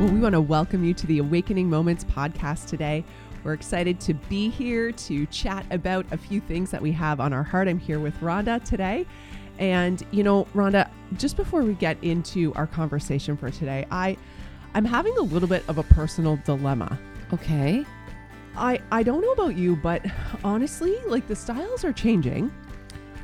Well, we want to welcome you to the Awakening Moments podcast today. We're excited to be here to chat about a few things that we have on our heart. I'm here with Rhonda today. And you know, Rhonda, just before we get into our conversation for today, I I'm having a little bit of a personal dilemma. Okay. I I don't know about you, but honestly, like the styles are changing.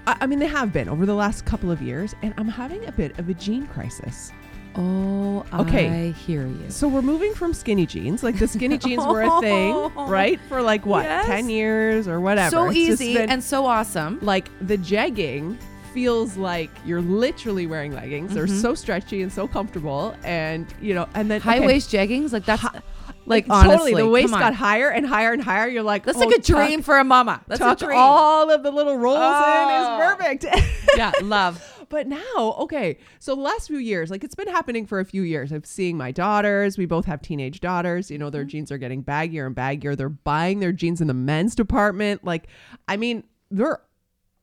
I, I mean, they have been over the last couple of years, and I'm having a bit of a jean crisis. Oh, Okay. I hear you. So we're moving from skinny jeans. Like the skinny jeans were a thing, right? For like what, Yes. 10 years or whatever. So It's easy been- and so awesome. like the jegging feels like you're literally wearing leggings. They're Mhm. so stretchy and so comfortable. And, you know, and then High okay, waist jeggings, like that's Hi- like totally honestly, the waist got higher and higher and higher. You're like, That's oh, like a tuck- dream for a mama. That's a dream. all of the little rolls Oh. in is perfect. yeah, love. But now, okay, so the last few years, like it's been happening for a few years. I'm seeing my daughters. We both have teenage daughters. You know, Mm-hmm. their jeans are getting baggier and baggier. They're buying their jeans in the men's department. Like, I mean, they're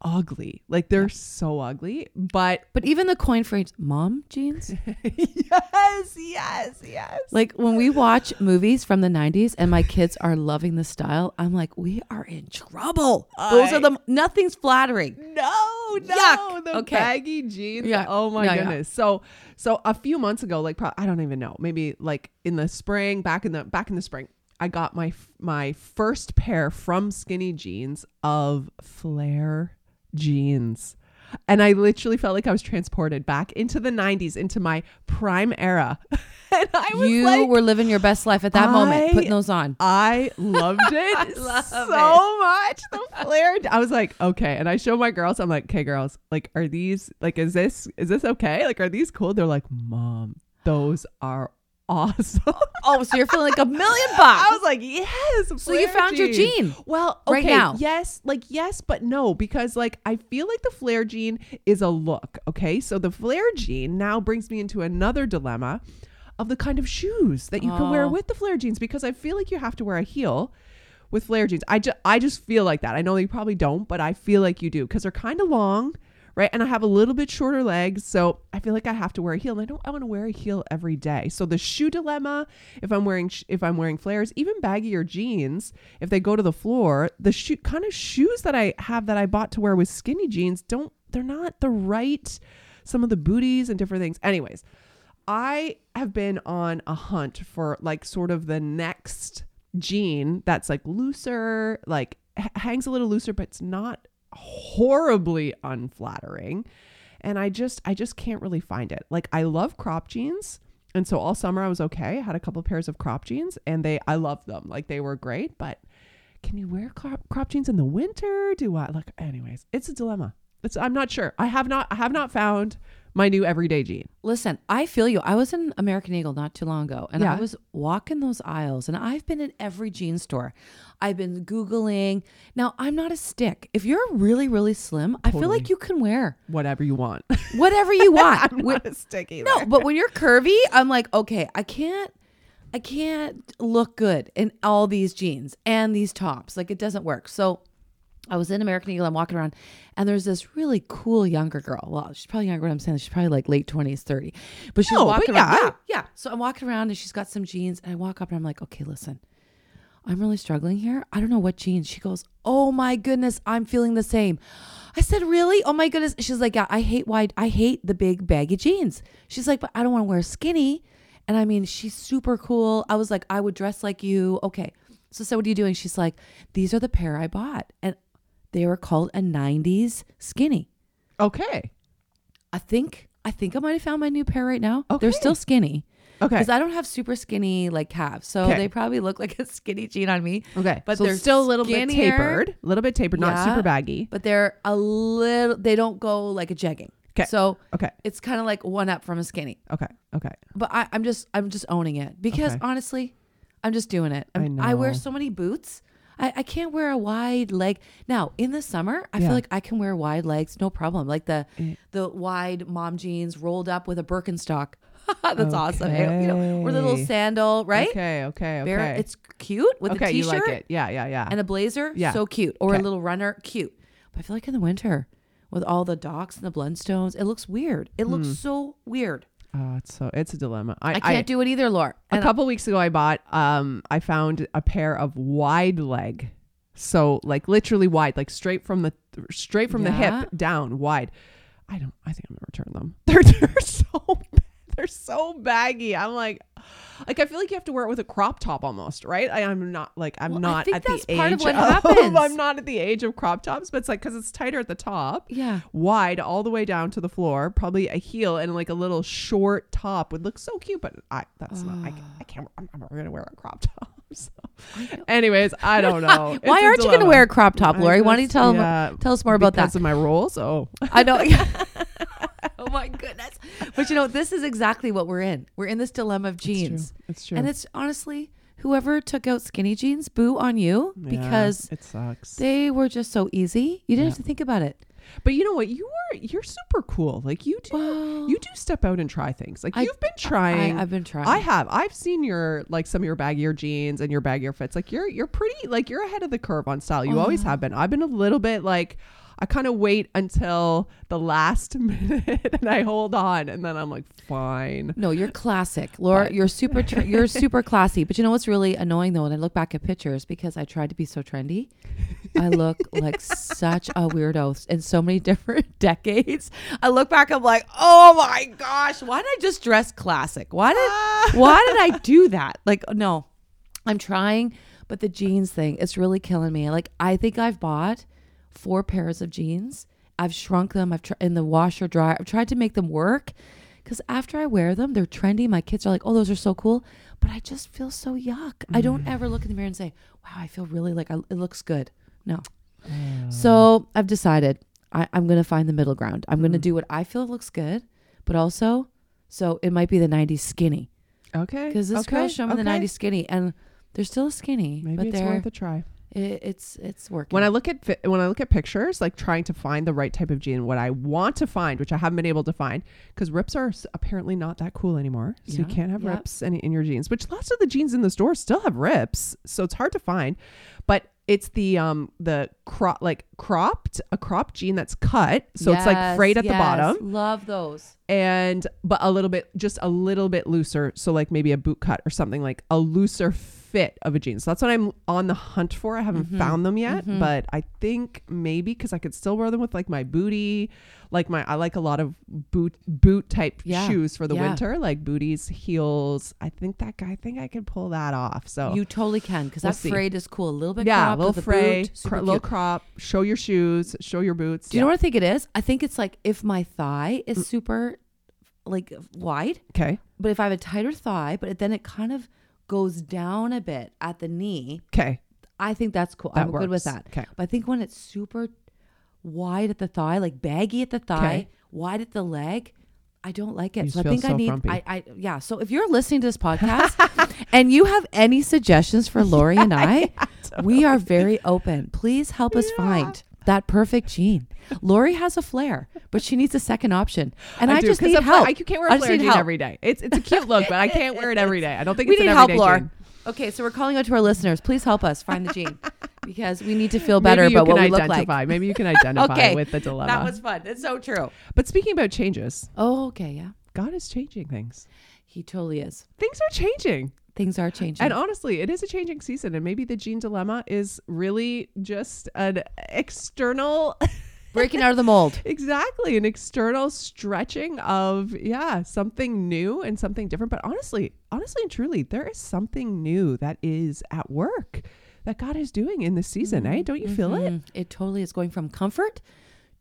ugly. Like, they're so ugly. But But even the coin phrase mom jeans, yes, yes, yes. like when we watch movies from the 90s and my kids are loving the style, I'm like, we are in trouble. Those are the nothing's flattering. No, no, Yuck. the Okay. baggy jeans. Yeah. Oh my Yeah, yeah. goodness. So, so a few months ago, like pro- I don't even know, maybe like in the spring, back in the back in the spring, I got my my first pair from Skinny Jeans of flare jeans. And I literally felt like I was transported back into the 90s, into my prime era. and I was You like, were living your best life at that moment, putting those on. I loved it I love so it. much. The flare. I was like, okay. And I show my girls. I'm like, okay, girls, like, are these like, is this is this okay? Like, are these cool? They're like, mom, those are awesome. Oh, so you're feeling like a million bucks. I was like, yes. so you found your jean. Well, right okay, now. yes, like yes, but no, because like I feel like the flare jean is a look. Okay, so the flare jean now brings me into another dilemma of the kind of shoes that you can wear Oh. with the flare jeans because I feel like you have to wear a heel with flare jeans. I just I just feel like that. I know you probably don't, but I feel like you do because they're kind of long. Right. And I have a little bit shorter legs. So I feel like I have to wear a heel. And I don't I want to wear a heel every day. So the shoe dilemma, if I'm wearing sh- if I'm wearing flares, even baggier jeans, if they go to the floor, the shoe kind of shoes that I have that I bought to wear with skinny jeans don't they're not the right some of the booties and different things. Anyways, I have been on a hunt for like sort of the next jean that's like looser, like h- hangs a little looser, but it's not horribly unflattering. And I just, I just can't really find it. Like I love crop jeans. And so all summer I was okay. I had a couple pairs of crop jeans and they, I loved them. Like they were great, but can you wear crop, crop jeans in the winter? Do I like, anyways, it's a dilemma. It's, I'm not sure. I have not, I have not found my new everyday jean. Listen, I feel you. I was in American Eagle not too long ago and Yeah. I was walking those aisles and I've been in every jean store. I've been Googling. Now, I'm not a stick. If you're really, really slim, I feel like you can wear Whatever you want. whatever you want. I'm not a stick either. no, but when you're curvy, I'm like, okay, I can't. I can't look good in all these jeans and these tops. Like it doesn't work. So I was in American Eagle. I'm walking around, and there's this really cool younger girl. Well, she's probably younger than I'm saying. She's probably like late 20s, 30. But she's No, but walking around. yeah. Yeah, yeah. So I'm walking around, and she's got some jeans. And I walk up, and I'm like, okay, listen, I'm really struggling here. I don't know what jeans. She goes, oh my goodness, I'm feeling the same. I said, really? Oh my goodness. She's like, yeah, I hate wide. I hate the big baggy jeans. She's like, but I don't want to wear skinny. And I mean, she's super cool. I was like, I would dress like you. Okay. So, so what are you doing? She's like, these are the pair I bought. And they were called a 90s skinny. Okay. I think, I think I might have found my new pair right now. Okay. They're still skinny. Okay. Because I don't have super skinny like calves. So Okay. they probably look like a skinny jean on me. Okay. But they're still a little bit skinnier. tapered. A little bit tapered, not Yeah. super baggy. But they're a little, they don't go like a jegging. 'Kay. So Okay. it's kind of like one up from a skinny. Okay. Okay. But I, I'm just I'm just owning it because Okay. honestly, I'm just doing it. I I'm- I, wear so many boots. I, I can't wear a wide leg now. In the summer, I Yeah. feel like I can wear wide legs, no problem. Like the Eh. the wide mom jeans rolled up with a Birkenstock. That's awesome. eh? You know, or the little sandal, right? Okay. Okay. Okay. Very- it's cute with okay. a You t-shirt like it? Yeah. Yeah. Yeah. and a blazer. Yeah. So cute. Or Okay. a little runner, cute. But I feel like in the winter with all the Docs and the Blundstones, it looks weird. It looks Hmm. so weird. Oh, it's so it's a dilemma. I, I can't do it either, Laura. A And couple weeks ago, I bought. Um, I found a pair of wide leg, so like literally wide, like straight from the straight from the hip down, wide. I don't. I think I'm gonna return them. They're they're so they're so baggy. I'm like, like I feel like you have to wear it with a crop top almost, right? I, I'm not like I'm Well, I not think at that's the part age of what of- I'm not at the age of crop tops, but it's like because it's tighter at the top yeah. wide all the way down to the floor, probably a heel and like a little short top would look so cute, but I that's not I, I can't I'm never gonna wear a crop top. So. Anyways, I don't know. Why aren't you going to wear a crop top, Lori? Why don't you tell yeah, tell us more about because that? of my rolls. Oh, I know. Oh my goodness! But you know, this is exactly what we're in. We're in this dilemma of jeans, it's true. and it's honestly whoever took out skinny jeans, boo on you Yeah, because it sucks. they were just so easy. You didn't Yeah. have to think about it. but you know what? You are you're super cool. Like you do Well, you do step out and try things. Like I- you've been trying. I, I've been trying. I have. I've seen your like some of your baggier jeans and your baggier fits. Like you're you're pretty like you're ahead of the curve on style. You always Oh. have been. I've been a little bit like I kind of wait until the last minute and I hold on and then I'm like fine. No, you're classic, Laura. But- you're super. Tr- you're super classy. But you know what's really annoying though, when I look back at pictures because I tried to be so trendy, I look like such a weirdo in so many different decades. I look back, I'm like, oh my gosh, why did I just dress classic? Why did why did I do that? Like, no, I'm trying, but the jeans thing, it's really killing me. Like, I think I've bought four pairs of jeans. I've shrunk them. I've tried in the washer dryer. I've tried to make them work because after I wear them, they're trendy. My kids are like, "Oh, those are so cool," but I just feel so yuck. I don't mm. ever look in the mirror and say, "Wow, I feel really like I, it looks good." No. Mm. So I've decided I, I'm going to find the middle ground. I'm going to mm. do what I feel looks good, but also, so it might be the 90s skinny Okay. because this okay, girl's showing me the 90s skinny, and they're still skinny, Maybe but it's they're worth a try. It, it's it's working. When I look at fi- when I look at pictures, like trying to find the right type of jean, what I want to find, which I haven't been able to find, because rips are s- apparently not that cool anymore. So you Yeah, can't have yeah. rips in, in your jeans. Which lots of the jeans in the store still have rips, so it's hard to find. But it's the um the crop like cropped a cropped jean that's cut, so it's like frayed at the bottom, Love those. and but a little bit just a little bit looser, so like maybe a boot cut or something like a looser fit of a jean. So that's what I'm on the hunt for. I haven't Mhm. found them yet, Mhm. but I think maybe because I could still wear them with like my booty, like my I like a lot of boot boot type Yeah. shoes for the Yeah. winter, like booties, heels. I think that guy, I think I could pull that off. So You totally can because We'll that see. frayed is cool. A little bit yeah, a little fray, boot, cr- little crop. Show your shoes, show your boots. Do you know what I think it is? I think it's like if my thigh is super like wide, Okay, but if I have a tighter thigh, but then it kind of goes down a bit at the knee, okay, I think that's cool. that I'm works. good with that. Okay, But I think when it's super wide at the thigh, like baggy at the thigh, Okay. wide at the leg, I don't like it. You so I think I need frumpy. I, I yeah. So if you're listening to this podcast and you have any suggestions for Lori and I, we are very open. Please help us Yeah. find that perfect jean. Lori has a flare, but she needs a second option. And I, do, just need help. I can't wear a flare jean help. every day. It's it's a cute look, but I can't wear it every day. I don't think we it's need help, Laura. Okay, so we're calling out to our listeners. Please help us find the jean because we need to feel better about what we look like. Maybe you can identify Okay, with the dilemma. That was fun. It's so true. but speaking about changes, Oh, okay, yeah. God is changing things. He totally is. Things are changing. Things are changing. And honestly, it is a changing season. And maybe the jean dilemma is really just an external, Breaking out of the mold. exactly, an external stretching of, yeah, something new and something different. But honestly, honestly and truly, there is something new that is at work that God is doing in this season, eh? Don't you feel it? Mhm. It totally is going from comfort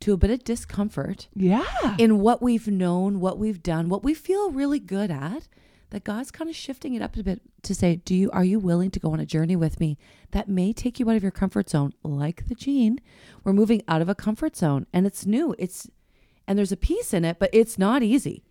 to a bit of discomfort Yeah. in what we've known, what we've done, what we feel really good at. That God's kind of shifting it up a bit to say, "Do you are you willing to go on a journey with me that may take you out of your comfort zone, like the jean? We're moving out of a comfort zone, and it's new. It's and there's a peace in it, but it's not easy.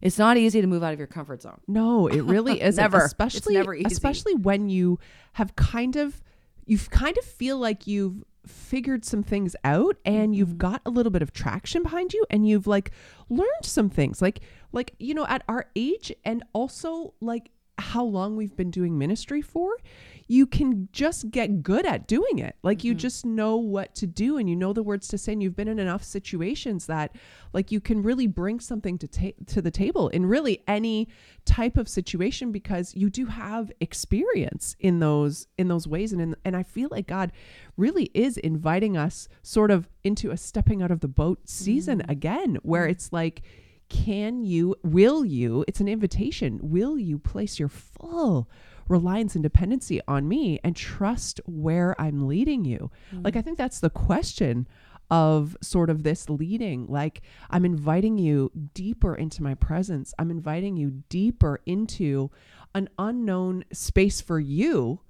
It's not easy to move out of your comfort zone. No, it really isn't. Never. It's Especially, never easy. especially when you have kind of, you kind of feel like you've figured some things out and Mm-hmm. you've got a little bit of traction behind you and you've like learned some things like like you know at our age and also like how long we've been doing ministry for you can just get good at doing it. Like you Mhm. just know what to do and you know the words to say and you've been in enough situations that like you can really bring something to ta- to the table in really any type of situation because you do have experience in those in those ways and in, and I feel like God really is inviting us sort of into a stepping out of the boat season Mm. again where it's like can you will you it's an invitation will you place your full reliance and dependency on me and trust where i'm leading you. Mm. Like i think that's the question of sort of this leading. Like i'm inviting you deeper into my presence. I'm inviting you deeper into an unknown space for you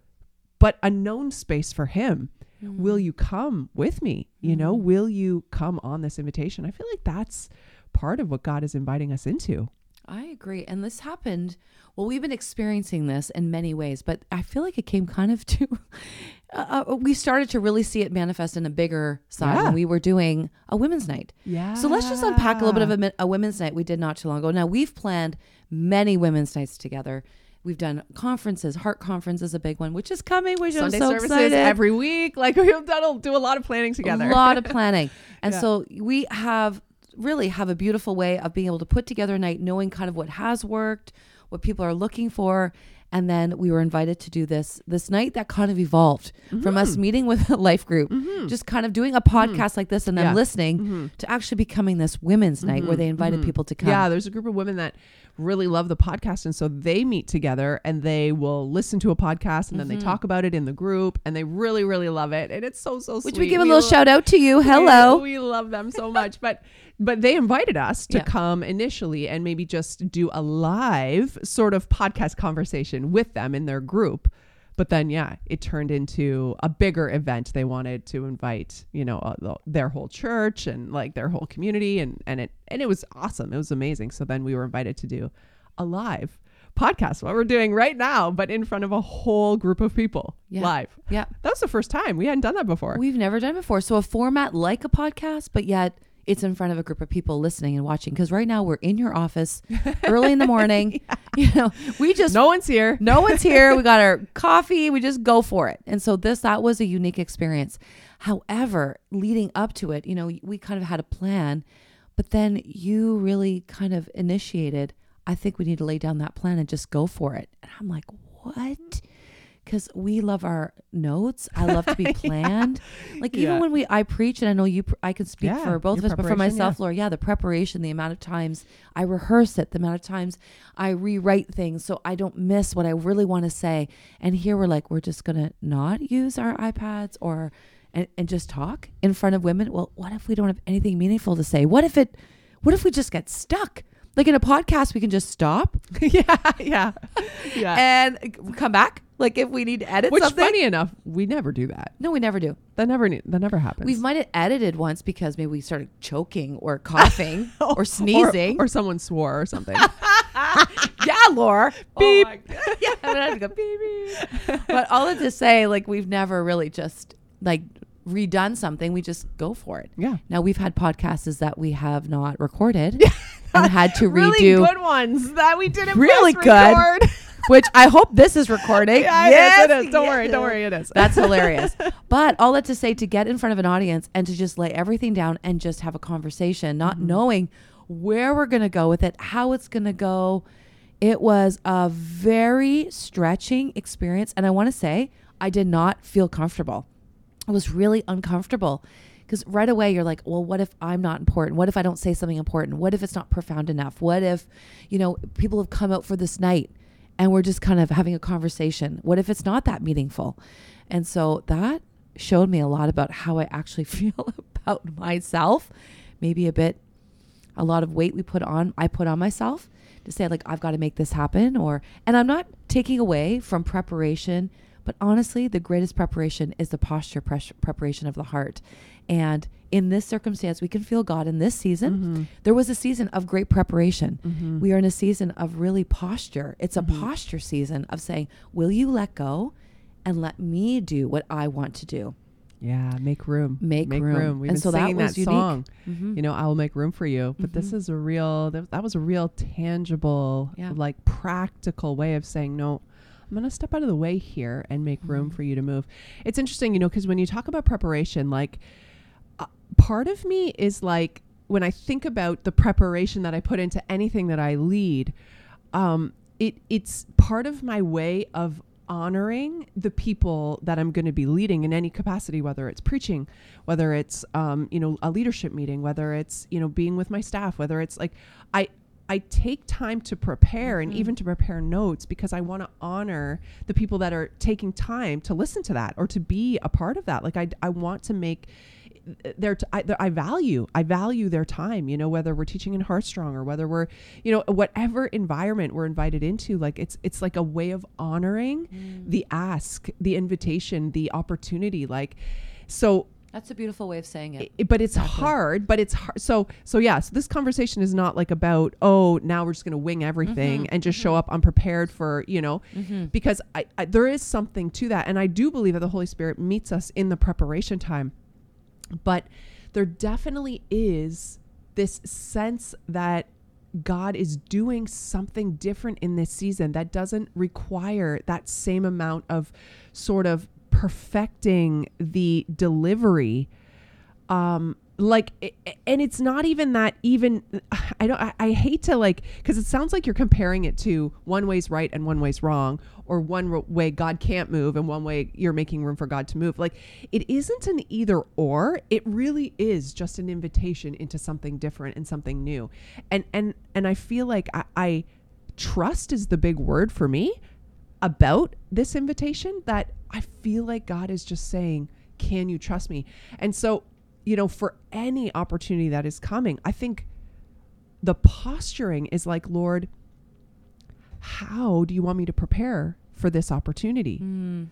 but a known space for him. Mm. Will you come with me? You know mm. will you come on this invitation? I feel like that's part of what god is inviting us into I agree. And this happened, well, we've been experiencing this in many ways, but I feel like it came kind of to, uh, uh, we started to really see it manifest in a bigger side Yeah. when we were doing a women's night. yeah So let's just unpack a little bit of a, a women's night we did not too long ago. Now, we've planned many women's nights together. We've done conferences. Heart Conference is a big one, which is coming, which sunday I'm so services excited. every week like we've done a, do a lot of planning together A lot of planning. And Yeah. so we have really have a beautiful way of being able to put together a night knowing kind of what has worked, what people are looking for. And then we were invited to do this this night that kind of evolved from Mm-hmm. us meeting with a life group, mm-hmm. just kind of doing a mm-hmm. podcast like this and then Yeah. listening Mhm. to actually becoming this women's night where mm-hmm. they invited people to come. Yeah, there's a group of women that really love the podcast. And so they meet together and they will listen to a podcast and then they talk about it in the group and they really, really love it. And it's so, so Which sweet. we give a little lo- shout out to you. we- Hello. We, love them so much. but but they invited us to Yeah. come initially and maybe just do a live sort of podcast conversation with them in their group. But then, yeah, it turned into a bigger event. They wanted to invite, you know, uh, the- their whole church and like their whole community, and and it and it was awesome. It was amazing. So then we were invited to do a live podcast, what we're doing right now, but in front of a whole group of people Yeah. live. yeah. That was the first time we hadn't done that before. We've never done it before. So a format like a podcast, but yet it's in front of a group of people listening and watching. Because right now we're in your office early in the morning. You know, we just no one's here. no one's here. We got our coffee. We just go for it. And so this that was a unique experience. However, leading up to it, you know, we kind of had a plan, but then you really kind of initiated. I think we need to lay down that plan and just go for it. And I'm like, what? Because we love our notes. I love to be planned. Like even Yeah. when we I preach, and I know you, pr- I can speak Yeah, for both of us, but for myself, Laura, yeah, the preparation, the amount of times I rehearse it, the amount of times I rewrite things so I don't miss what I really want to say. And here we're like, we're just gonna not use our iPads or and, and just talk in front of women. Well, what if we don't have anything meaningful to say? What if it? What if we just get stuck? Like in a podcast, we can just stop yeah, yeah, yeah. and come back. Like if we need to edit something. Which, something. funny enough, we never do that. No, we never do. That never, ne- that never happens. We might have edited once because maybe we started choking or coughing or sneezing. or, or someone swore or something. yeah, Laura. Beep. Oh my God. yeah, I'm gonna go beep, beep. But all of to say, like we've never really just like redone something. We just go for it. yeah, Now we've had podcasts that we have not recorded and had to redo, really good ones that we didn't Really good. Which I hope this is recording. yeah, yes, it is, it is. Don't yes. worry, don't worry, it is. That's hilarious. But all that to say, to get in front of an audience and to just lay everything down and just have a conversation, not Mm-hmm. knowing where we're going to go with it, how it's going to go. It was a very stretching experience. And I want to say, I did not feel comfortable. I was really uncomfortable because right away you're like, well, what if I'm not important? What if I don't say something important? What if it's not profound enough? What if, you know, people have come out for this night and we're just kind of having a conversation? What if it's not that meaningful? And so that showed me a lot about how I actually feel about myself. Maybe a bit, a lot of weight we put on, I put on myself to say, like, I've got to make this happen. Or, and I'm not taking away from preparation, but honestly, the greatest preparation is the posture pres- preparation of the heart. And in this circumstance, we can feel God in this season. Mm-hmm. There was a season of great preparation. We are in a season of really posture. It's a Mm-hmm. posture season of saying, Will you let go and let me do what I want to do? Yeah, make room. Make room. We've And been so that singing that, was unique. song. Mhm. You know, I will make room for you. But this Mhm. is a real. That, that was a real tangible, Yeah. like practical way of saying no. I'm going to step out of the way here and make room Mm-hmm. for you to move. It's interesting, you know, because when you talk about preparation, like uh, part of me is like when I think about the preparation that I put into anything that I lead, um, it it's part of my way of honoring the people that I'm going to be leading in any capacity, whether it's preaching, whether it's um, you know a leadership meeting, whether it's you know being with my staff, whether it's like I I take time to prepare and mm-hmm. even to prepare notes because I want to honor the people that are taking time to listen to that or to be a part of that. Like I, I want to make eh, their I value I value their time. You know whether we're teaching in Heartstrong or whether we're you know whatever environment we're invited into. Like it's it's like a way of honoring mm. the ask, the invitation, the opportunity. Like so That's a beautiful way of saying it. it- but it's Exactly. hard but it's hard so so yeah so this conversation is not like about oh now we're just going to wing everything Mhm, and just show up unprepared for you know Mhm. because I, I there is something to that and i do believe that the holy spirit meets us in the preparation time but there definitely is this sense that God is doing something different in this season that doesn't require that same amount of sort of perfecting the delivery um like and it's not even that even i don't i, I hate to like because it sounds like you're comparing it to one way's right and one way's wrong or one way god can't move and one way you're making room for god to move. Like it isn't an either or it really is just an invitation into something different and something new. And and and i feel like i, I trust is the big word for me about this invitation that I feel like God is just saying, Can you trust me? And so, you know, for any opportunity that is coming, I think the posturing is like, Lord, how do you want me to prepare for this opportunity? Mm.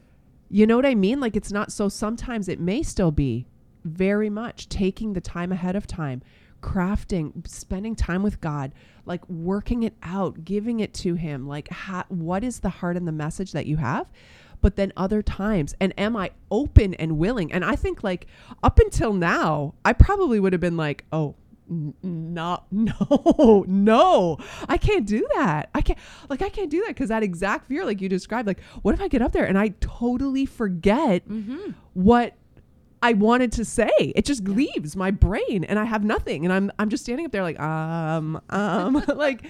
You know what I mean? Like, it's not so sometimes it may still be very much taking the time ahead of time, crafting, spending time with God, like working it out, giving it to Him. Like, ha- what is the heart and the message that you have? But then other times, and am I open and willing? And I think, like, up until now, I probably would have been like, oh, n- not no no i can't do that i can't like i can't do that because that exact fear like you described like what if i get up there and i totally forget Mm-hmm. what I wanted to say. It just leaves my brain and I have nothing. And I'm I'm just standing up there like, um, um like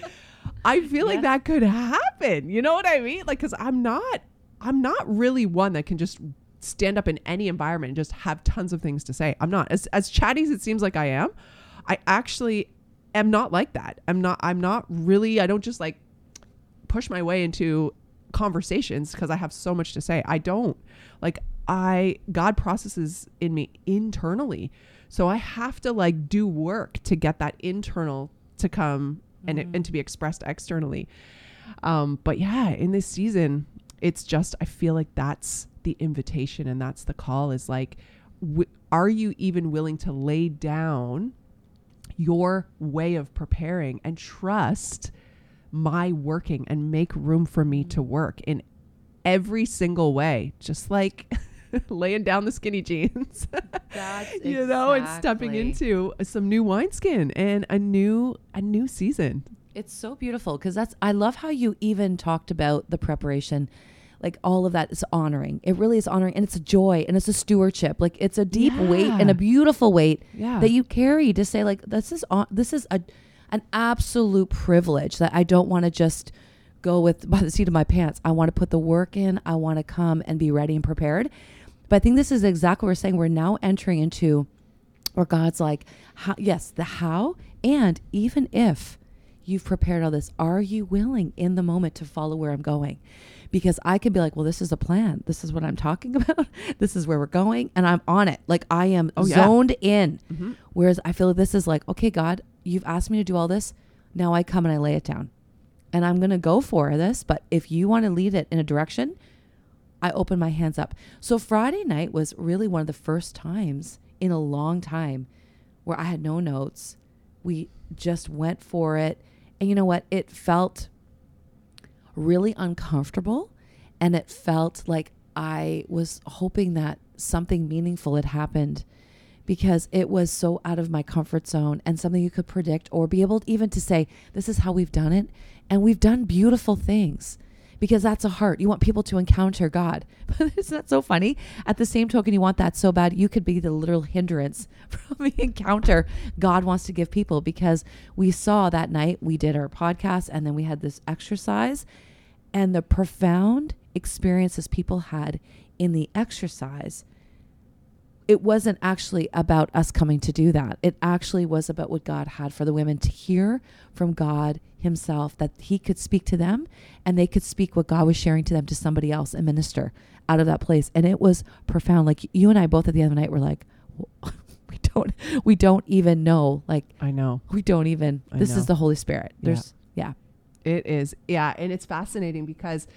I feel like that could happen. You know what I mean? Like cuz I'm not I'm not really one that can just stand up in any environment and just have tons of things to say. I'm not. As as chatty as it seems like I am, I actually am not like that. I'm not I'm not really I don't just like push my way into conversations because I have so much to say. I don't. Like I God processes in me internally. So I have to like do work to get that internal to come and Mm-hmm. and to be expressed externally. Um but yeah, in this season it's just I feel like that's the invitation and that's the call is like w- are you even willing to lay down your way of preparing and trust my working and make room for me to work in every single way, just like laying down the skinny jeans, That's you know, and stepping into some new wineskin and a new a new season. It's so beautiful because that's I love how you even talked about the preparation. Like all of that is honoring. It really is honoring and it's a joy and it's a stewardship. Like it's a deep weight and a beautiful weight Yeah. that you carry to say like this is on this is a an absolute privilege that I don't want to just go with by the seat of my pants. I want to put the work in. I want to come and be ready and prepared. But I think this is exactly what we're saying. We're now entering into where God's like, how, yes, the how, and even if you've prepared all this, are you willing in the moment to follow where I'm going? Because I could be like, well, this is a plan. This is what I'm talking about. this is where we're going, and I'm on it. Like I am Oh, yeah. zoned in. Mhm. Whereas I feel like this is like, okay, God, you've asked me to do all this. Now I come and I lay it down. And I'm going to go for this. But if you want to lead it in a direction, I opened my hands up. So Friday night was really one of the first times in a long time where I had no notes. We just went for it. And you know what? It felt really uncomfortable and it felt like I was hoping that something meaningful had happened because it was so out of my comfort zone and something you could predict or be able even to say this is how we've done it and we've done beautiful things because that's a heart. You want people to encounter God. But isn't that so funny? At the same token, you want that so bad, you could be the literal hindrance from the encounter God wants to give people because we saw that night we did our podcast and then we had this exercise and the profound experiences people had in the exercise it wasn't actually about us coming to do that. It actually was about what God had for the women to hear from God Himself, that He could speak to them and they could speak what God was sharing to them to somebody else and minister out of that place. And it was profound. Like you and I both at the end of the night were like, we don't, we don't even know. Like, I know. we don't even, I this know. is the Holy Spirit. Yeah. There's, yeah. It is. Yeah. And it's fascinating because,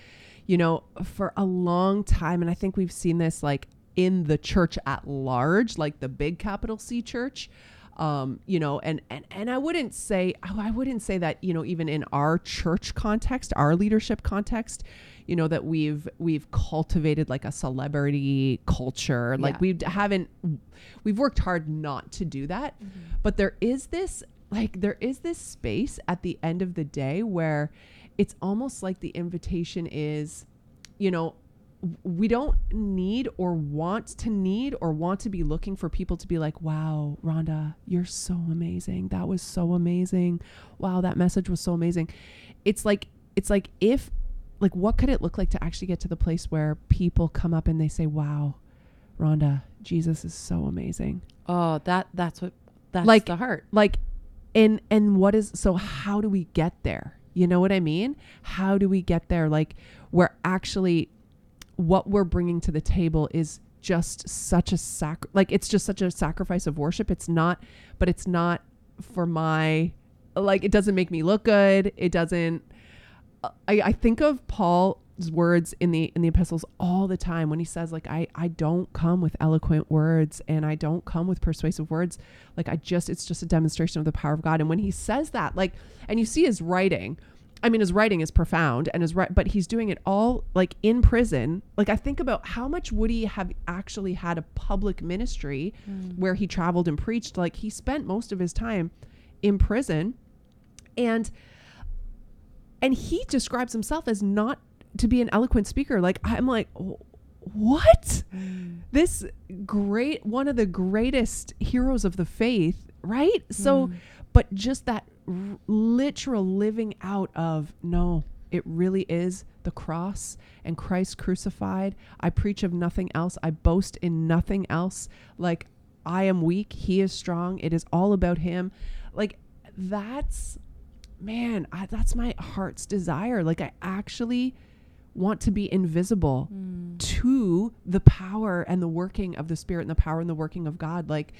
you know, for a long time, and I think we've seen this like in the church at large, like the big capital C church. Um, you know, and, and and I wouldn't say I wouldn't say that, you know, even in our church context, our leadership context, you know, that we've we've cultivated like a celebrity culture. Like Yeah. we haven't we've worked hard not to do that. But there is this like there is this space at the end of the day where it's almost like the invitation is, you know, we don't need or want to need or want to be looking for people to be like, wow, Rhonda, you're so amazing. That was so amazing. Wow, that message was so amazing. It's like, it's like if, like, what could it look like to actually get to the place where people come up and they say, wow, Rhonda, Jesus is so amazing Oh, that, that's what, that's Like- the heart. like and and what is so how do we get there you know what i mean how do we get there like we're actually what we're bringing to the table is just such a sac like it's just such a sacrifice of worship. It's not but it's not for my like it doesn't make me look good. It doesn't uh, I, I think of Paul's words in the in the epistles all the time when he says like I I don't come with eloquent words and I don't come with persuasive words. Like I just it's just a demonstration of the power of God. And when he says that like and you see his writing I mean his writing is profound and his right but he's doing it all like in prison. Like I think about how much would he have actually had a public ministry mm. where he traveled and preached. Like he spent most of his time in prison. And and he describes himself as not to be an eloquent speaker. Like i'm like "Wh- what? Mm. This great one of the greatest heroes of the faith right? So mm. but just that r- literal living out of no it really is the cross and christ crucified. I preach of nothing else. I boast in nothing else. Like i am weak. He is strong. It is all about him. Like that's man, I, that's my heart's desire. Like, I actually want to be invisible hmm. to the power and the working of the Spirit and the power and the working of God. Like,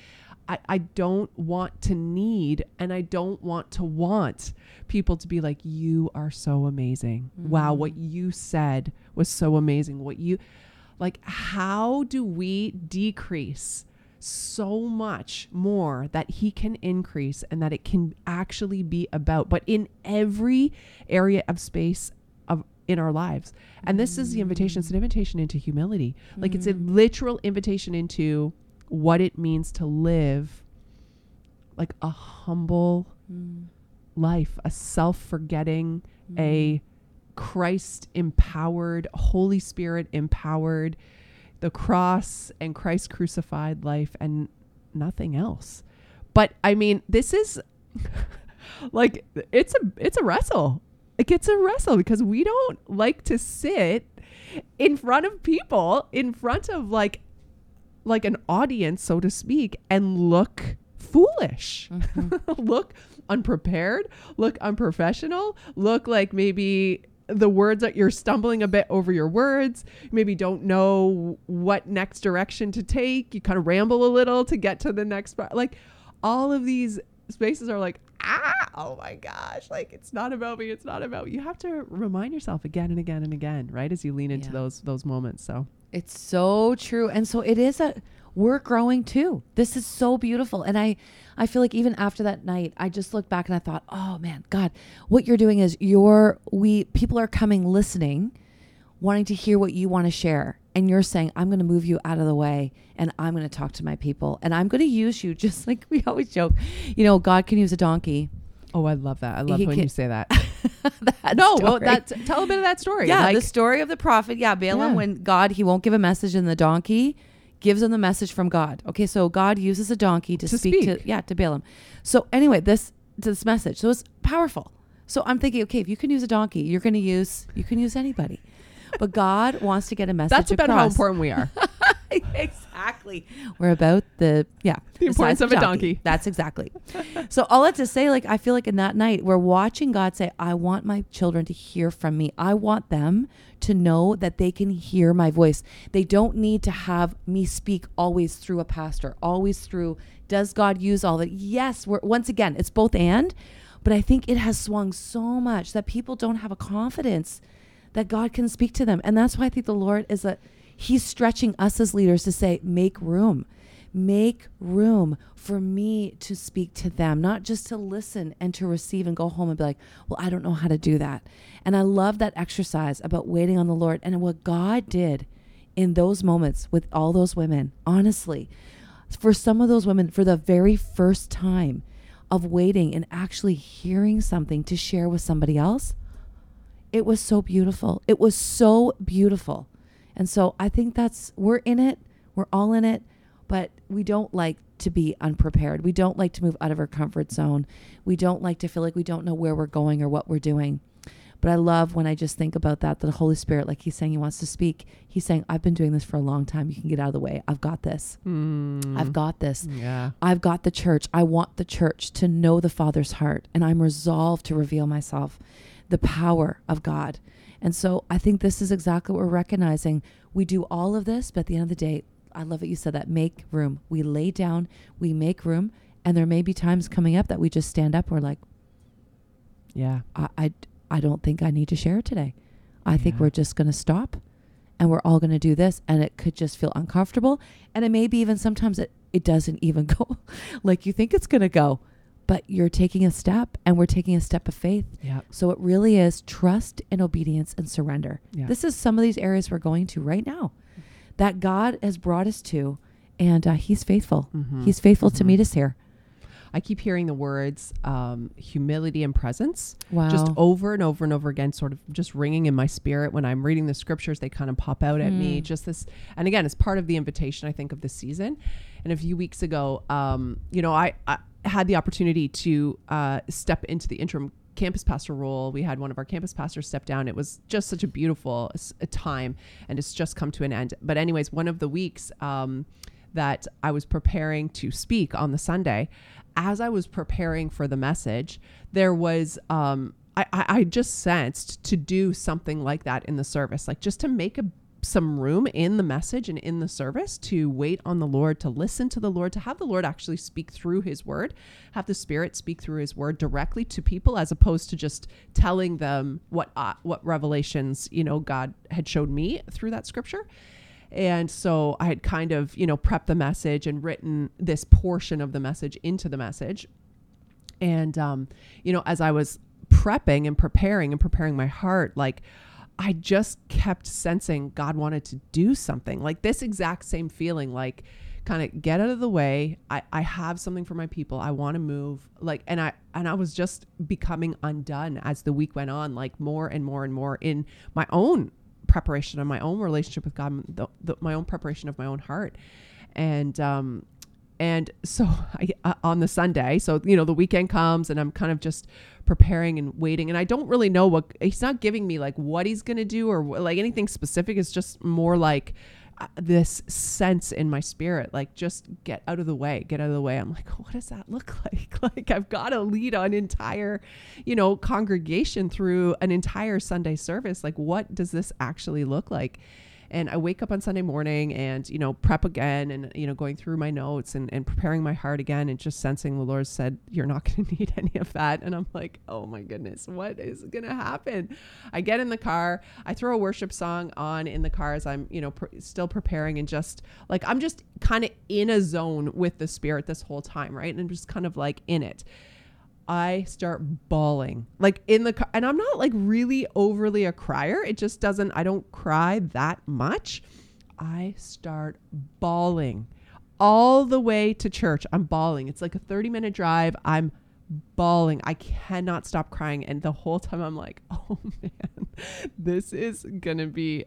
I, I don't want to need and I don't want to want people to be like, you are so amazing. Wow, mm-hmm. what you said was so amazing. What you, like, how do we decrease? so much more that he can increase and that it can actually be about but in every area of space of in our lives and this is the invitation it's an mm. invitation into humility like it's a mm-hmm. literal invitation into what it means to live like a humble mm. life a self-forgetting mm. a christ empowered holy spirit empowered the cross and Christ crucified life and nothing else. But I mean, this is like it's a it's a wrestle. Like it's a wrestle because we don't like to sit in front of people, in front of like like an audience, so to speak, and look foolish. look unprepared, look unprofessional, look like maybe the words that you're stumbling a bit over your words, maybe don't know what next direction to take. You kind of ramble a little to get to the next part. Like all of these spaces are like, ah, oh my gosh, like it's not about me, it's not about you. have to remind yourself again and again and again, right? As you lean into Yeah. those those moments. So It's so true. And so it is a we're growing too. This is so beautiful. And I I feel like even after that night, I just looked back and I thought, "Oh man, God, what you're doing is you're we people are coming listening, wanting to hear what you want to share. And you're saying, I'm going to move you out of the way and I'm going to talk to my people and I'm going to use you just like we always joke. You know, God can use a donkey Oh, I love that. I love He when can- you say that. that No, well, story. that tell a bit of that story. yeah, like, the story of the prophet. Yeah, Balaam, Yeah. when God, he won't give a message in the donkey, gives him the message from God. Okay, so God uses a donkey to, To speak, speak. to yeah to Balaam. So anyway, this this message, so it's powerful. So I'm thinking, okay, if you can use a donkey, you're going to use you can use anybody, but God wants to get a message. that's about how important we are. exactly. We're about the yeah The importance size of a donkey. That's exactly. so all that to say, like I feel like in that night we're watching God say, "I want my children to hear from me. I want them to know that they can hear my voice. They don't need to have me speak always through a pastor, always through." Does God use all that? Yes. We're once again, it's both and, but I think it has swung so much that people don't have a confidence that God can speak to them. And that's why I think the Lord is a He's stretching us as leaders to say, make room. Make room for me to speak to them, not just to listen and to receive and go home and be like, well, I don't know how to do that. And I love that exercise about waiting on the Lord and what God did in those moments with all those women. Honestly, for some of those women, for the very first time of waiting and actually hearing something to share with somebody else, it was so beautiful. It was so beautiful. And so I think that's, we're in it, we're all in it, but we don't like to be unprepared. We don't like to move out of our comfort zone. We don't like to feel like we don't know where we're going or what we're doing. But I love when I just think about that, that the Holy Spirit, like he's saying he wants to speak, he's saying, I've been doing this for a long time. You can get out of the way. I've got this. Mm, I've got this. yeah. I've got the church. I want the church to know the Father's heart, and I'm resolved to reveal myself, the power of God. And so I think this is exactly what we're recognizing. We do all of this, but at the end of the day, I love it you said that make room. We lay down, we make room, and there may be times coming up that we just stand up. We're like, Yeah. I, I, I don't think I need to share today. I think we're just going to stop and we're all going to do this. And it could just feel uncomfortable. And it may be even sometimes it, it doesn't even go like you think it's going to go, but you're taking a step and we're taking a step of faith. Yeah. So it really is trust and obedience and surrender. Yeah. This is some of these areas we're going to right now that God has brought us to. And uh, He's faithful. Mhm. He's faithful to Mhm. meet us here. I keep hearing the words um, humility and presence Wow. just over and over and over again, sort of just ringing in my spirit when I'm reading the scriptures. They kind of pop out at me. Mm. Just this, and again, it's part of the invitation I think of this season. And a few weeks ago, um, you know, I, I had the opportunity to uh, step into the interim campus pastor role. We had one of our campus pastors step down. It was just such a beautiful s- a time, and it's just come to an end. But anyways, one of the weeks. Um, that I was preparing to speak on the Sunday, as I was preparing for the message, there was um, I, I, I just sensed to do something like that in the service, like just to make a some room in the message and in the service to wait on the Lord, to listen to the Lord, to have the Lord actually speak through his word, have the Spirit speak through his word directly to people as opposed to just telling them what uh, what revelations, you know, God had showed me through that scripture. And so I had kind of, you know, prepped the message and written this portion of the message into the message. And, um, you know, as I was prepping and preparing and preparing my heart, like I just kept sensing God wanted to do something like this exact same feeling, like kind of get out of the way. I, I have something for my people. I want to move like, and I, and I was just becoming undone as the week went on, like more and more and more in my own preparation of my own relationship with God, the, the, my own preparation of my own heart. And, um, and so I, uh, on the Sunday, so you know the weekend comes and I'm kind of just preparing and waiting, and I don't really know what he's not giving me like what he's gonna do or like anything specific. It's just more like uh, this sense in my spirit, like just get out of the way, get out of the way. I'm like, what does that look like? Like I've got to lead an entire, you know, congregation through an entire Sunday service. Like what does this actually look like? And I wake up on Sunday morning and, you know, prep again and, you know, going through my notes and, and preparing my heart again and just sensing the Lord said, You're not going to need any of that. And I'm like, Oh my goodness, what is going to happen? I get in the car, I throw a worship song on in the car as I'm, you know, pr- still preparing and just like, I'm just kind of in a zone with the Spirit this whole time, right? And I'm just kind of like in it. I start bawling like in the car, and I'm not like really overly a crier. It just doesn't, I don't cry that much. I start bawling all the way to church. I'm bawling. It's like a 30 minute drive. I'm bawling. I cannot stop crying. And the whole time I'm like, oh man, this is going to be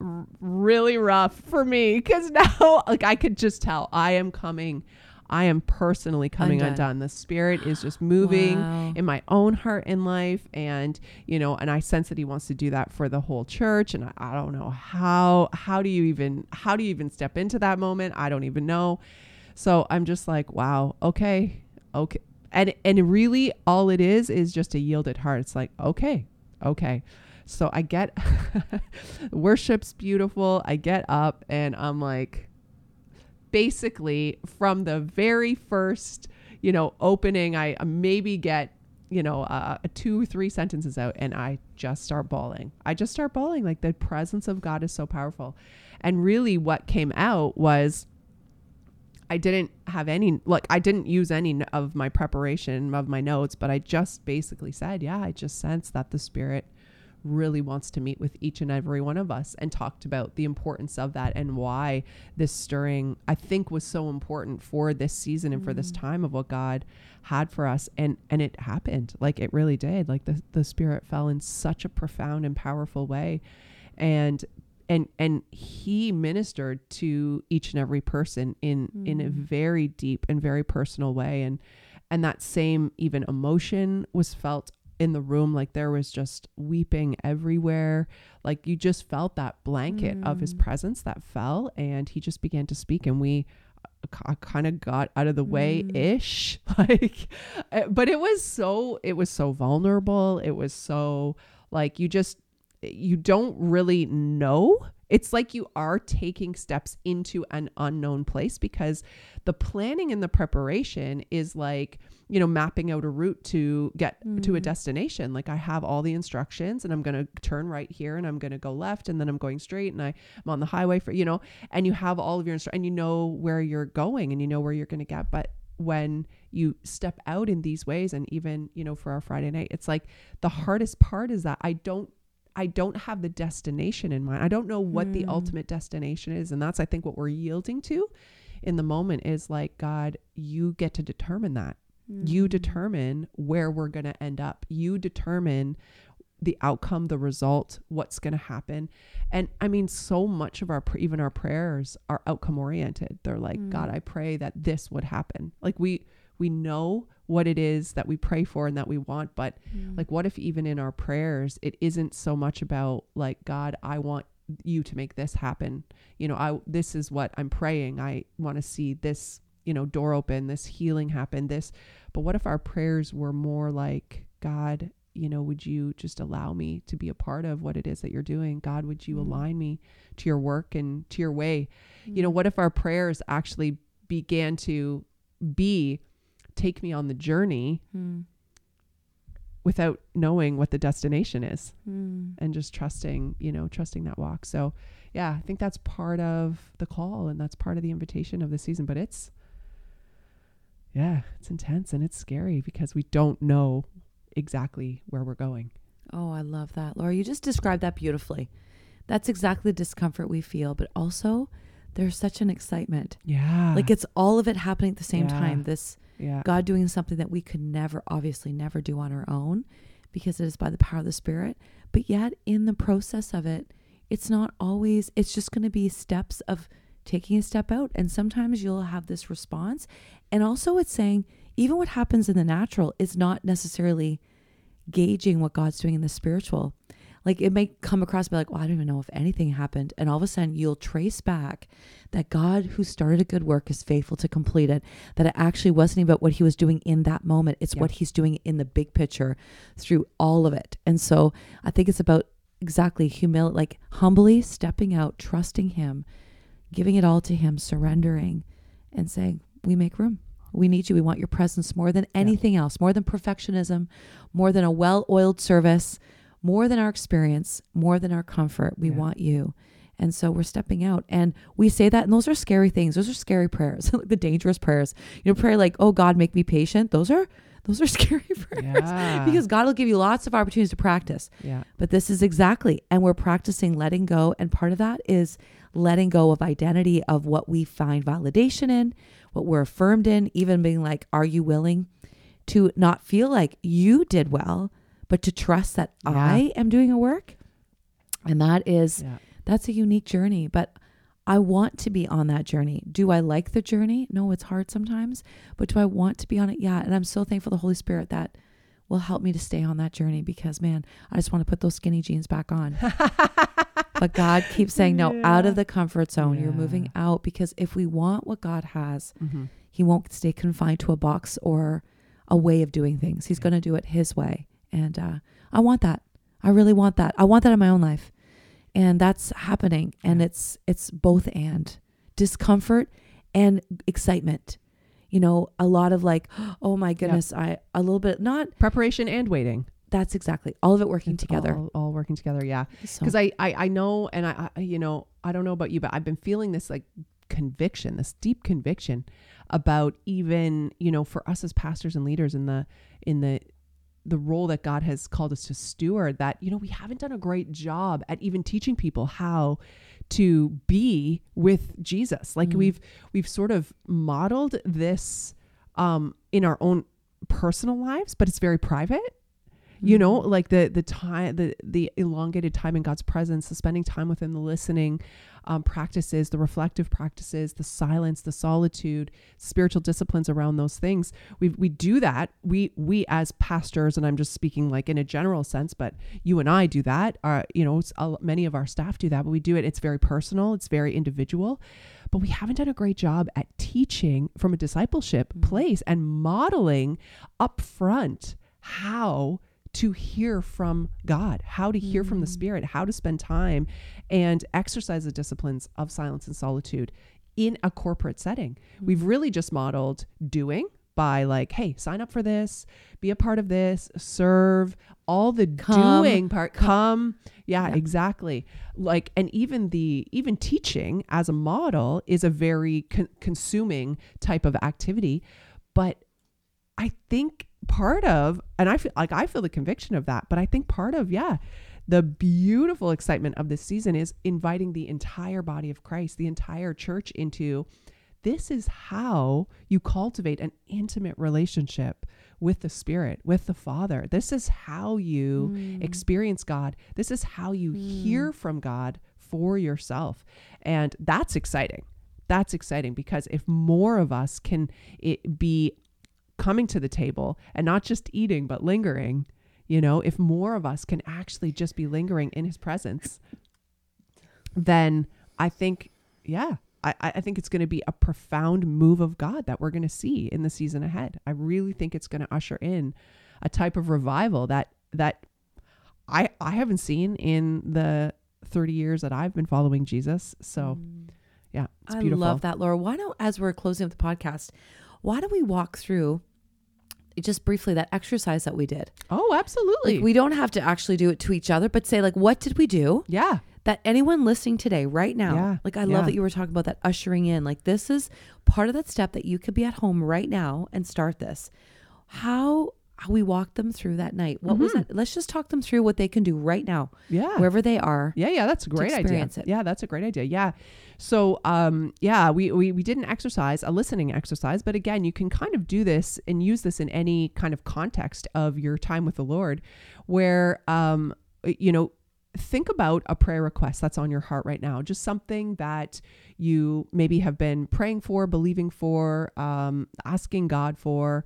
r- really rough for me because now, like, I could just tell I am coming. I am personally coming Undone. undone. The spirit is just moving Wow. in my own heart and life. And, you know, and I sense that he wants to do that for the whole church. And I, I don't know how, how do you even, how do you even step into that moment? I don't even know. So I'm just like, wow, okay, okay. And, and really all it is, is just a yielded heart. It's like, okay, okay. So I get, worship's beautiful. I get up and I'm like, basically from the very first, you know, opening, I uh, maybe get, you know, uh, two or three sentences out and I just start bawling. I just start bawling. Like the presence of God is so powerful. And really what came out was I didn't have any, like, I didn't use any of my preparation of my notes, but I just basically said, yeah, I just sense that the Spirit really wants to meet with each and every one of us and talked about the importance of that and why this stirring I think was so important for this season and for this mm. time of what God had for us. And and it happened. Like it really did. Like the the spirit fell in such a profound and powerful way. And and and he ministered to each and every person in in a mm. very deep and very personal way. And and that same even emotion was felt in the room like there was just weeping everywhere. Like you just felt that blanket of his mm. presence that fell and he just began to speak and we uh, kind of got out of the way mm. ish. Like uh, but it was so it was so vulnerable. It was so like you just eh, you don't really know it's like you are taking steps into an unknown place because the planning and the preparation is like you know mapping out a route to get to a mm. destination. Like i have all the instructions and i'm going to turn right here and i'm going to go left and then i'm going straight and I, i'm on the highway for you know and you have all of your instru- and you know where you're going and you know where you're going to get. But when you step out in these ways and even you know for our friday night it's like the hardest part is that i don't I don't have the destination in mind. I don't know what the hmm. ultimate destination is. And that's, I think, what we're yielding to in the moment is like, God, you get to determine that. You hmm. determine where we're going to end up. You determine the outcome, the result, what's going to happen. And I mean, so much of our, even our prayers are outcome oriented. They're like, God, hmm. I pray that this would happen. Like we, we know what it is that we pray for and that we want, but mm. like, what if even in our prayers, it isn't so much about like, God, I want you to make this happen. You know, I, this is what I'm praying. I want to see this, you know, door open, this healing happen, this, but what if our prayers were more like, God, you know, would you just allow me to be a part of what it is that you're doing? God, would you mm. align me to your work and to your way? You know, mm. what if our prayers actually began to be take me on the journey Mm. without knowing what the destination is Mm. and just trusting, you know, trusting that walk. So, yeah, I think that's part of the call and that's part of the invitation of the season, but it's yeah, it's intense and it's scary because we don't know exactly where we're going. Oh, I love that. Laura, you just described that beautifully. That's exactly the discomfort we feel, but also there's such an excitement. Yeah. Like it's all of it happening at the same Yeah. time. This yeah. God doing something that we could never, obviously, never do on our own because it is by the power of the Spirit. But yet, in the process of it, it's not always, it's just going to be steps of taking a step out. And sometimes you'll have this response. And also, it's saying, even what happens in the natural is not necessarily gauging what God's doing in the spiritual. Like it may come across be like, well, I don't even know if anything happened. And all of a sudden you'll trace back that God who started a good work is faithful to complete it. That it actually wasn't about what he was doing in that moment. It's Yeah. what he's doing in the big picture through all of it. And so I think it's about exactly humility, like humbly stepping out, trusting him, giving it all to him, surrendering and saying, we make room. We need you. We want your presence more than anything else, more than perfectionism, more than a well oiled service, more than our experience, more than our comfort. We Yeah. want you. And so we're stepping out. And we say that, and those are scary things. Those are scary prayers, like the dangerous prayers. You know, pray like, oh God, make me patient. Those are those are scary prayers. Yeah. Because God will give you lots of opportunities to practice. yeah. But this is exactly, and we're practicing letting go. And part of that is letting go of identity of what we find validation in, what we're affirmed in, even being like, are you willing to not feel like you did well, but to trust that Yeah. I am doing a work. And that is Yeah. that's a unique journey, but I want to be on that journey. Do I like the journey? No, it's hard sometimes, but do I want to be on it? Yeah. And I'm so thankful the Holy Spirit that will help me to stay on that journey because man, I just want to put those skinny jeans back on. but God keeps saying, no, out of the comfort zone. You're moving out because if we want what God has, Mm-hmm. He won't stay confined to a box or a way of doing things. He's going to do it His way. And uh, I want that. I really want that. I want that in my own life. And that's happening. And it's it's both and discomfort and excitement. You know, a lot of like, oh my goodness, I a little bit not Preparation and waiting. that's exactly all of it working It's together. All, all working together. Yeah. So- because I, I I know and I, I you know I don't know about you but I've been feeling this like conviction this deep conviction about even you know for us as pastors and leaders in the in the the role that God has called us to steward that you know we haven't done a great job at even teaching people how to be with Jesus like Mm. we've we've sort of modeled this um in our own personal lives but it's very private you know Mm-hmm. like the the time the the elongated time in god's presence the spending time with him the listening um, practices the reflective practices the silence the solitude spiritual disciplines around those things. We we do that. We we as pastors and i'm just speaking like in a general sense but you and i do that. Uh, you know many of our staff do that but we do it. It's very personal. It's very individual. But we haven't done a great job at teaching from a discipleship Mhm. place and modeling up front how to hear from God, how to hear from the Mm. Spirit, how to spend time and exercise the disciplines of silence and solitude in a corporate setting. We've really just modeled doing by like, hey, sign up for this, be a part of this, serve, all the Come. doing part, come. Yeah, Yeah. exactly. Like, and even the, even teaching as a model is a very con- consuming type of activity. But I think part of, and I feel like I feel the conviction of that, but I think part of, yeah, the beautiful excitement of this season is inviting the entire body of Christ, the entire church into this is how you cultivate an intimate relationship with the Spirit, with the Father. This is how you Mm. experience God. This is how you Mm. hear from God for yourself. And that's exciting. That's exciting because if more of us can it be coming to the table and not just eating but lingering, you know, if more of us can actually just be lingering in his presence, then I think, yeah, I, I think it's going to be a profound move of God that we're going to see in the season ahead. I really think it's going to usher in a type of revival that that I I haven't seen in the 30 years that I've been following Jesus. So Mm. yeah, it's I beautiful. love that, Laura. Why don't, as we're closing up the podcast, why don't we walk through just briefly that exercise that we did? Oh, absolutely. Like, we don't have to actually do it to each other, but say, like, what did we do yeah. that anyone listening today, right now, Yeah, like, I yeah. love that you were talking about that ushering in. Like, this is part of that step that you could be at home right now and start this. How, how we walked them through that night. What was Mhm. that? Let's just talk them through what they can do right now, Yeah. wherever they are. Yeah, yeah, that's a great idea. it. Yeah, that's a great idea. Yeah. So, um, yeah, we, we we did an exercise, a listening exercise, but again, you can kind of do this and use this in any kind of context of your time with the Lord, where um, you know, think about a prayer request that's on your heart right now, just something that you maybe have been praying for, believing for, um, asking God for,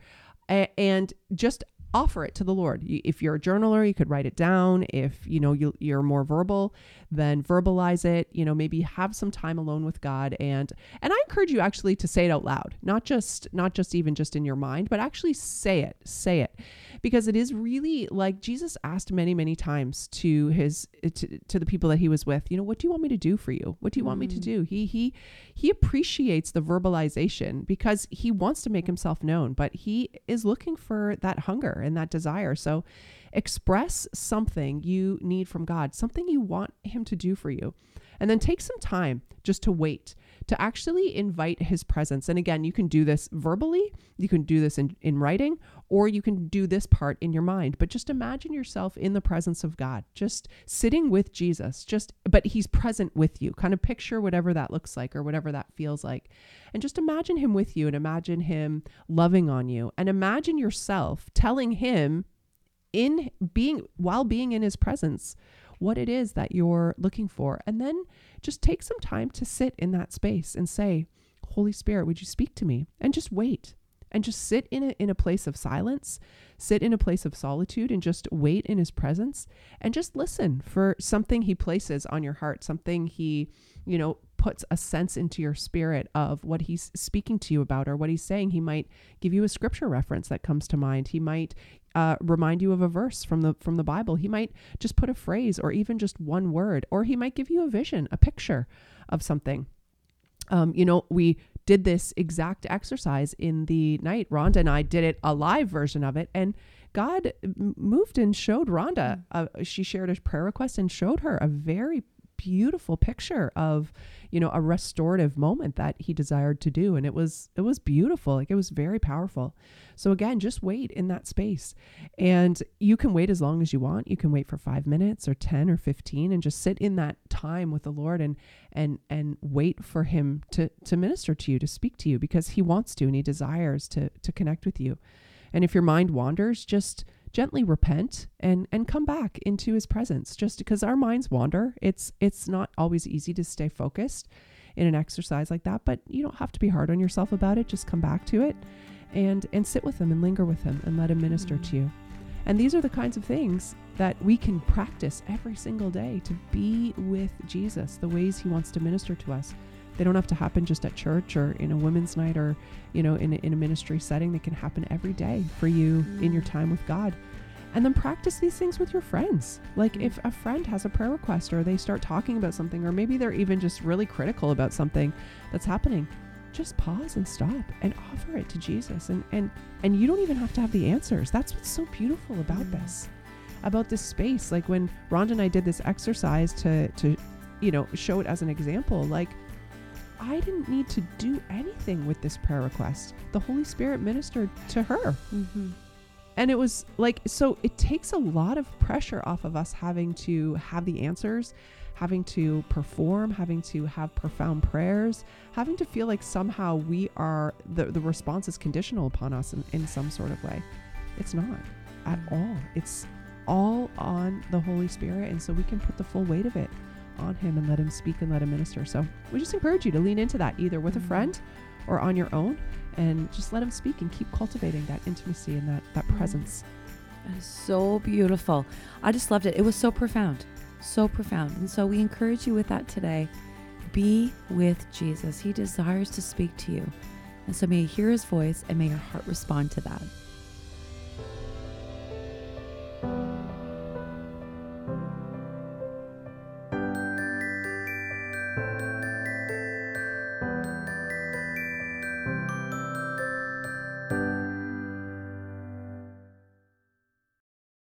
and just offer it to the Lord. If you're a journaler, you could write it down. If you know you, you're more verbal, then verbalize it. You know, maybe have some time alone with God, and and I encourage you actually to say it out loud, not just not just even just in your mind, but actually say it, say it, because it is really like Jesus asked many many times to his to, to the people that he was with. You know, what do you want me to do for you? What do you want me to Mm. do? He he he appreciates the verbalization because he wants to make himself known, but he is looking for that hunger and that desire. So express something you need from God, something you want him to do for you. And then take some time just to wait, to actually invite his presence. And again, you can do this verbally, you can do this in, in writing, or you can do this part in your mind. But just imagine yourself in the presence of God, just sitting with Jesus, just, but he's present with you. Kind of picture whatever that looks like or whatever that feels like. And just imagine him with you and imagine him loving on you and imagine yourself telling him in being, while being in his presence, what it is that you're looking for. And then just take some time to sit in that space and say, Holy Spirit, would you speak to me? And just wait and just sit in a, in a place of silence, sit in a place of solitude and just wait in his presence and just listen for something he places on your heart, something he, you know, puts a sense into your spirit of what he's speaking to you about or what he's saying. He might give you a scripture reference that comes to mind. He might uh, remind you of a verse from the from the Bible. He might just put a phrase or even just one word, or he might give you a vision, a picture of something. Um, you know, we did this exact exercise in the night. Rhonda and I did it a live version of it, and God moved and showed Rhonda. Uh, she shared a prayer request and showed her a very beautiful picture of you know a restorative moment that he desired to do. And it was it was beautiful. Like it was very powerful. So again just wait in that space. And you can wait as long as you want. You can wait for 5 minutes or 10 or 15 and just sit in that time with the lord and and and wait for him to to minister to you to speak to you because he wants to and he desires to to connect with you. And if your mind wanders just gently repent and and come back into his presence. Just because our minds wander it's it's not always easy to stay focused in an exercise like that but you don't have to be hard on yourself about it. Just come back to it and and sit with him and linger with him and let him minister to you. And these are the kinds of things that we can practice every single day to be with Jesus the ways he wants to minister to us they don't have to happen just at church or in a women's night or, you know, in a, in a ministry setting. They can happen every day for you in your time with God. And then practice these things with your friends. Like if a friend has a prayer request or they start talking about something, or maybe they're even just really critical about something that's happening, just pause and stop and offer it to Jesus. And and and you don't even have to have the answers. That's what's so beautiful about mm. this. About this space. Like when Rhonda and I did this exercise to to you know show it as an example, like I didn't need to do anything with this prayer request. The Holy Spirit ministered to her. Mm-hmm. And it was like, so it takes a lot of pressure off of us having to have the answers, having to perform, having to have profound prayers, having to feel like somehow we are, the, the response is conditional upon us in, in some sort of way. It's not at all. It's all on the Holy Spirit. And so we can put the full weight of it on Him and let Him speak and let Him minister. So we just encourage you to lean into that either with a mm-hmm. friend or on your own and just let Him speak and keep cultivating that intimacy and that, that presence. That is so beautiful. I just loved it. It was so profound. So profound. And so we encourage you with that today. Be with Jesus. He desires to speak to you. And so may you hear his voice and may your heart respond to that.